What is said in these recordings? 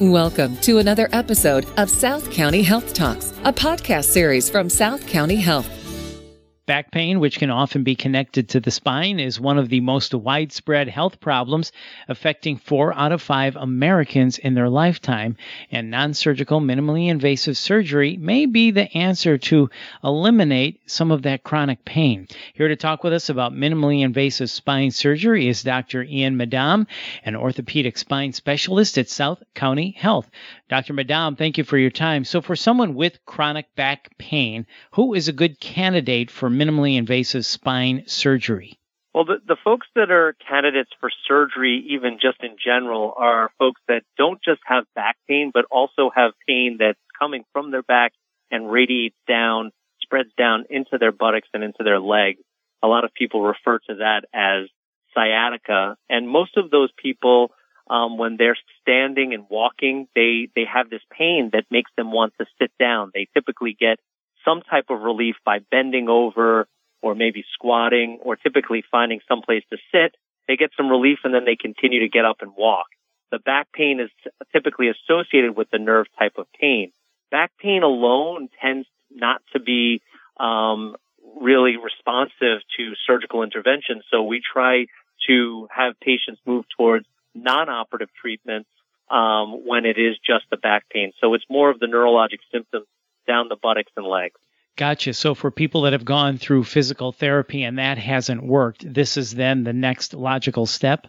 Welcome to another episode of South County Health Talks, a podcast series from South County Health. Back pain, which can often be connected to the spine, is one of the most widespread health problems affecting four out of five Americans in their lifetime. And non surgical, minimally invasive surgery may be the answer to eliminate some of that chronic pain. Here to talk with us about minimally invasive spine surgery is Dr. Ian Madom, an orthopedic spine specialist at South County Health. Dr. Madom, thank you for your time. So, for someone with chronic back pain, who is a good candidate for minimally invasive spine surgery? Well, the, the folks that are candidates for surgery, even just in general, are folks that don't just have back pain, but also have pain that's coming from their back and radiates down, spreads down into their buttocks and into their legs. A lot of people refer to that as sciatica. And most of those people, um, when they're standing and walking, they, they have this pain that makes them want to sit down. They typically get some type of relief by bending over or maybe squatting or typically finding some place to sit. They get some relief and then they continue to get up and walk. The back pain is typically associated with the nerve type of pain. Back pain alone tends not to be um, really responsive to surgical intervention. So we try to have patients move towards non-operative treatments um, when it is just the back pain. So it's more of the neurologic symptoms down the buttocks and legs. Gotcha. So for people that have gone through physical therapy and that hasn't worked, this is then the next logical step?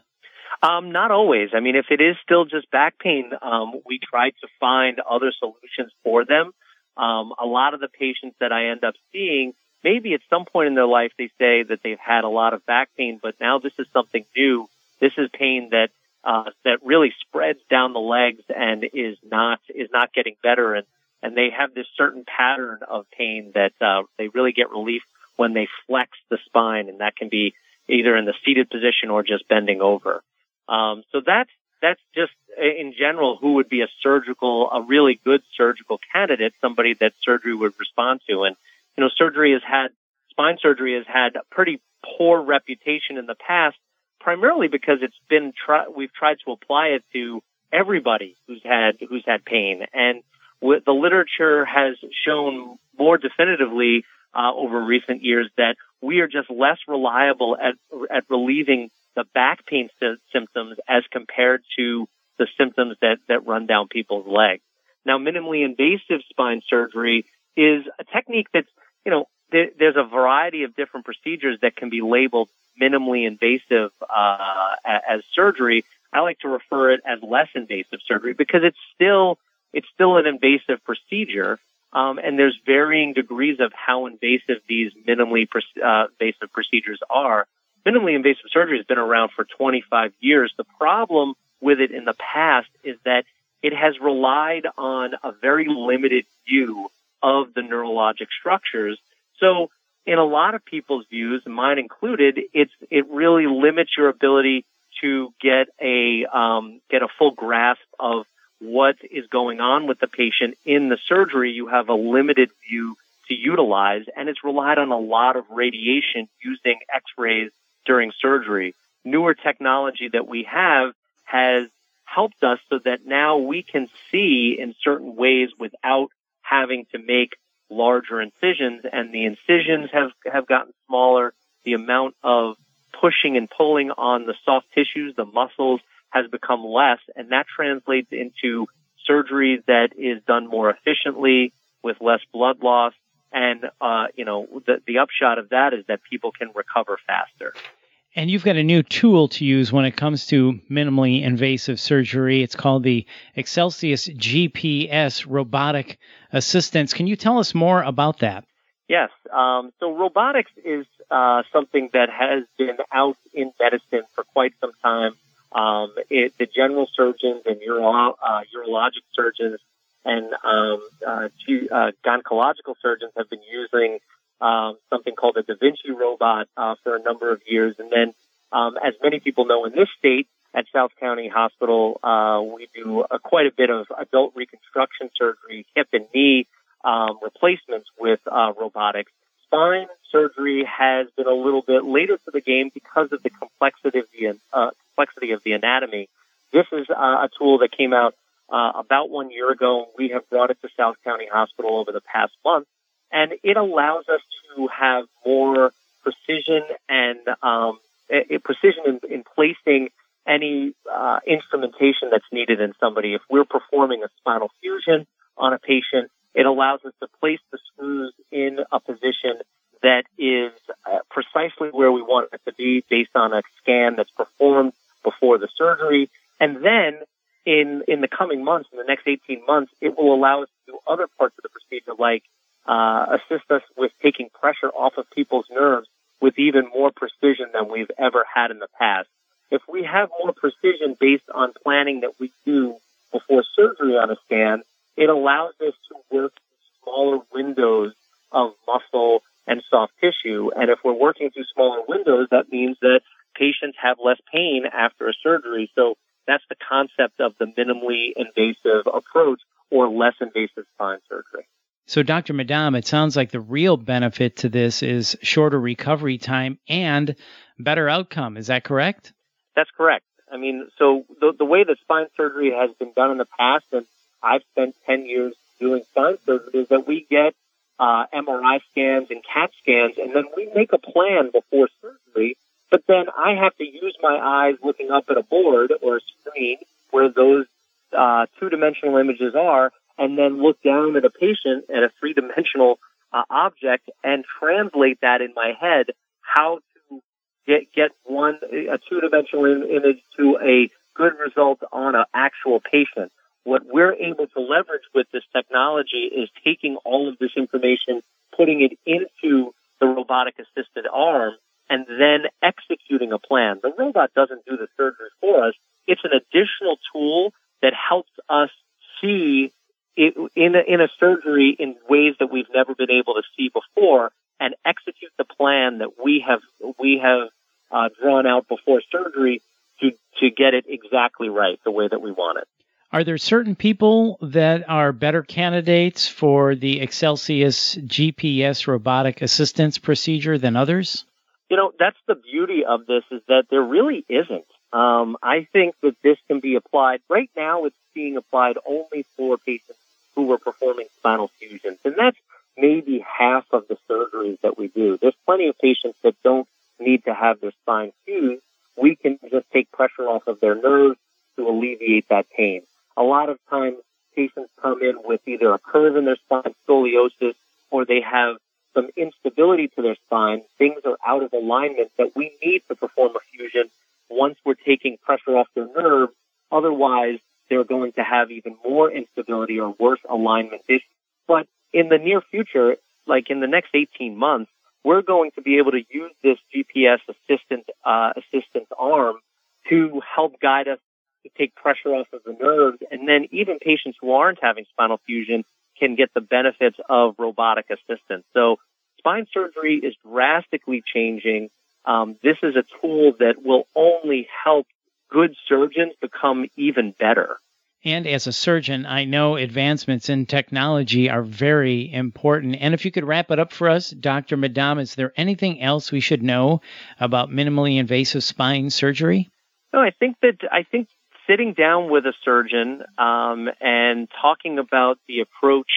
Um, not always. I mean, if it is still just back pain, um, we try to find other solutions for them. Um, a lot of the patients that I end up seeing, maybe at some point in their life, they say that they've had a lot of back pain, but now this is something new. This is pain that uh, that really spreads down the legs and is not is not getting better. And and they have this certain pattern of pain that uh, they really get relief when they flex the spine, and that can be either in the seated position or just bending over. Um, so that's that's just in general who would be a surgical, a really good surgical candidate, somebody that surgery would respond to. And you know, surgery has had spine surgery has had a pretty poor reputation in the past, primarily because it's been try, we've tried to apply it to everybody who's had who's had pain and the literature has shown more definitively uh, over recent years that we are just less reliable at at relieving the back pain sy- symptoms as compared to the symptoms that that run down people's legs. Now, minimally invasive spine surgery is a technique that's you know there, there's a variety of different procedures that can be labeled minimally invasive uh, as surgery. I like to refer it as less invasive surgery because it's still it's still an invasive procedure. Um, and there's varying degrees of how invasive these minimally uh, invasive procedures are. Minimally invasive surgery has been around for 25 years. The problem with it in the past is that it has relied on a very limited view of the neurologic structures. So in a lot of people's views, mine included, it's, it really limits your ability to get a, um, get a full grasp of what is going on with the patient in the surgery, you have a limited view to utilize, and it's relied on a lot of radiation using x-rays during surgery. Newer technology that we have has helped us so that now we can see in certain ways without having to make larger incisions and the incisions have, have gotten smaller. The amount of pushing and pulling on the soft tissues, the muscles has become less, and that translates into surgery that is done more efficiently with less blood loss. And, uh, you know, the, the upshot of that is that people can recover faster. And you've got a new tool to use when it comes to minimally invasive surgery. It's called the Excelsius GPS robotic assistance. Can you tell us more about that? Yes. Um, so robotics is uh, something that has been out in medicine for quite some time. Um, it, the general surgeons and uro, uh, urologic surgeons and um, uh, uh, gynecological surgeons have been using um, something called a Da Vinci robot uh, for a number of years. And then, um, as many people know in this state, at South County Hospital, uh, we do a, quite a bit of adult reconstruction surgery, hip and knee um, replacements with uh, robotics. Spine surgery has been a little bit later to the game because of the complexity of the uh, complexity of the anatomy. This is uh, a tool that came out uh, about one year ago. We have brought it to South County Hospital over the past month, and it allows us to have more precision and um, precision in, in, placing any uh, instrumentation that's needed in somebody. If we're performing a spinal fusion on a patient, it allows us to place the screws in a position that is uh, precisely where we want it to be based on a scan that's performed before the surgery. And then in, in the coming months, in the next 18 months, it will allow us to do other parts of the procedure like uh, assist us with taking pressure off of people's nerves with even more precision than we've ever had in the past. If we have more precision based on planning that we do before surgery on a scan, it allows us to work smaller windows of muscle and soft tissue. And if we're working through smaller windows, that means that patients have less pain after a surgery. So that's the concept of the minimally invasive approach or less invasive spine surgery. So, Dr. Madom, it sounds like the real benefit to this is shorter recovery time and better outcome. Is that correct? That's correct. I mean, so the, the way that spine surgery has been done in the past, and I've spent 10 years doing spine surgery, is that we get uh, MRI scans and CAT scans, and then we make a plan before surgery. But then I have to use my eyes looking up at a board or a screen where those uh, two-dimensional images are, and then look down at a patient at a three-dimensional uh, object and translate that in my head how to get get one a two-dimensional image to a good result on an actual patient. What we're able to leverage with this technology is taking all of this information, putting it into the robotic assisted arm, and then executing a plan. The robot doesn't do the surgery for us. It's an additional tool that helps us see it, in a, in a surgery in ways that we've never been able to see before and execute the plan that we have we have uh, drawn out before surgery to to get it exactly right the way that we want it. Are there certain people that are better candidates for the Excelsius GPS robotic assistance procedure than others? You know, that's the beauty of this is that there really isn't. Um, I think that this can be applied right now. It's being applied only for patients who are performing spinal fusions, and that's maybe half of the surgeries that we do. There's plenty of patients that don't need to have their spine fused. We can just take pressure off of their nerves to alleviate that pain. A lot of times patients come in with either a curve in their spine, scoliosis, or they have some instability to their spine. Things are out of alignment that we need to perform a fusion once we're taking pressure off their nerve. Otherwise, they're going to have even more instability or worse alignment issues. But in the near future, like in the next 18 months, we're going to be able to use this GPS assistant uh, assistant arm to help guide us to take pressure off of the nerves. And then even patients who aren't having spinal fusion can get the benefits of robotic assistance. So spine surgery is drastically changing. Um, this is a tool that will only help good surgeons become even better. And as a surgeon, I know advancements in technology are very important. And if you could wrap it up for us, Dr. Madom, is there anything else we should know about minimally invasive spine surgery? No, I think that I think sitting down with a surgeon um, and talking about the approach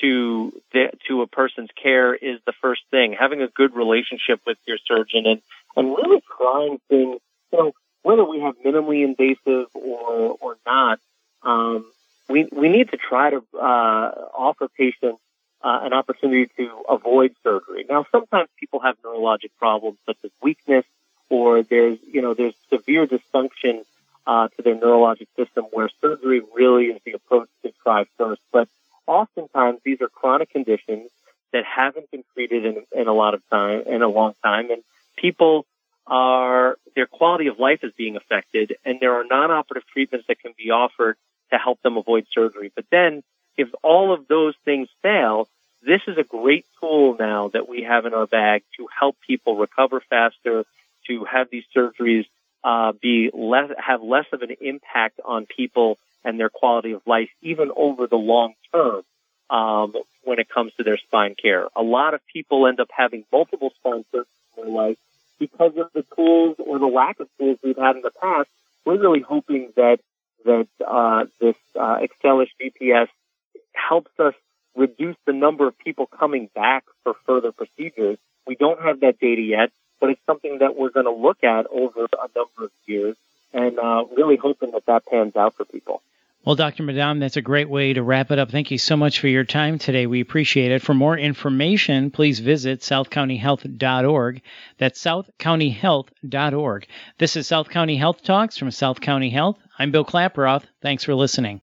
to the, to a person's care is the first thing. Having a good relationship with your surgeon and and really trying things. You know, whether we have minimally invasive or or not, um, we we need to try to uh, offer patients uh, an opportunity to avoid surgery. Now, sometimes people have neurologic problems such as weakness, or there's you know there's severe dysfunction uh, to their neurologic system where surgery really is the approach to try first. But oftentimes these are chronic conditions that haven't been treated in, in a lot of time, in a long time, and people are, their quality of life is being affected, and there are non-operative treatments that can be offered to help them avoid surgery. But then, if all of those things fail, this is a great tool now that we have in our bag to help people recover faster, to have these surgeries uh, be less, have less of an impact on people and their quality of life, even over the long term, um, when it comes to their spine care. A lot of people end up having multiple spine surgeries in their life because of the tools or the lack of tools we've had in the past. We're really hoping that that uh, this uh, Excelsius GPS helps us reduce the number of people coming back for further procedures. We don't have that data yet, but it's something that we're going to look at over a number of years and uh, really hoping that that pans out for people. Well, Dr. Madom, that's a great way to wrap it up. Thank you so much for your time today. We appreciate it. For more information, please visit southcountyhealth.org. That's southcountyhealth.org. This is South County Health Talks from South County Health. I'm Bill Klaproth. Thanks for listening.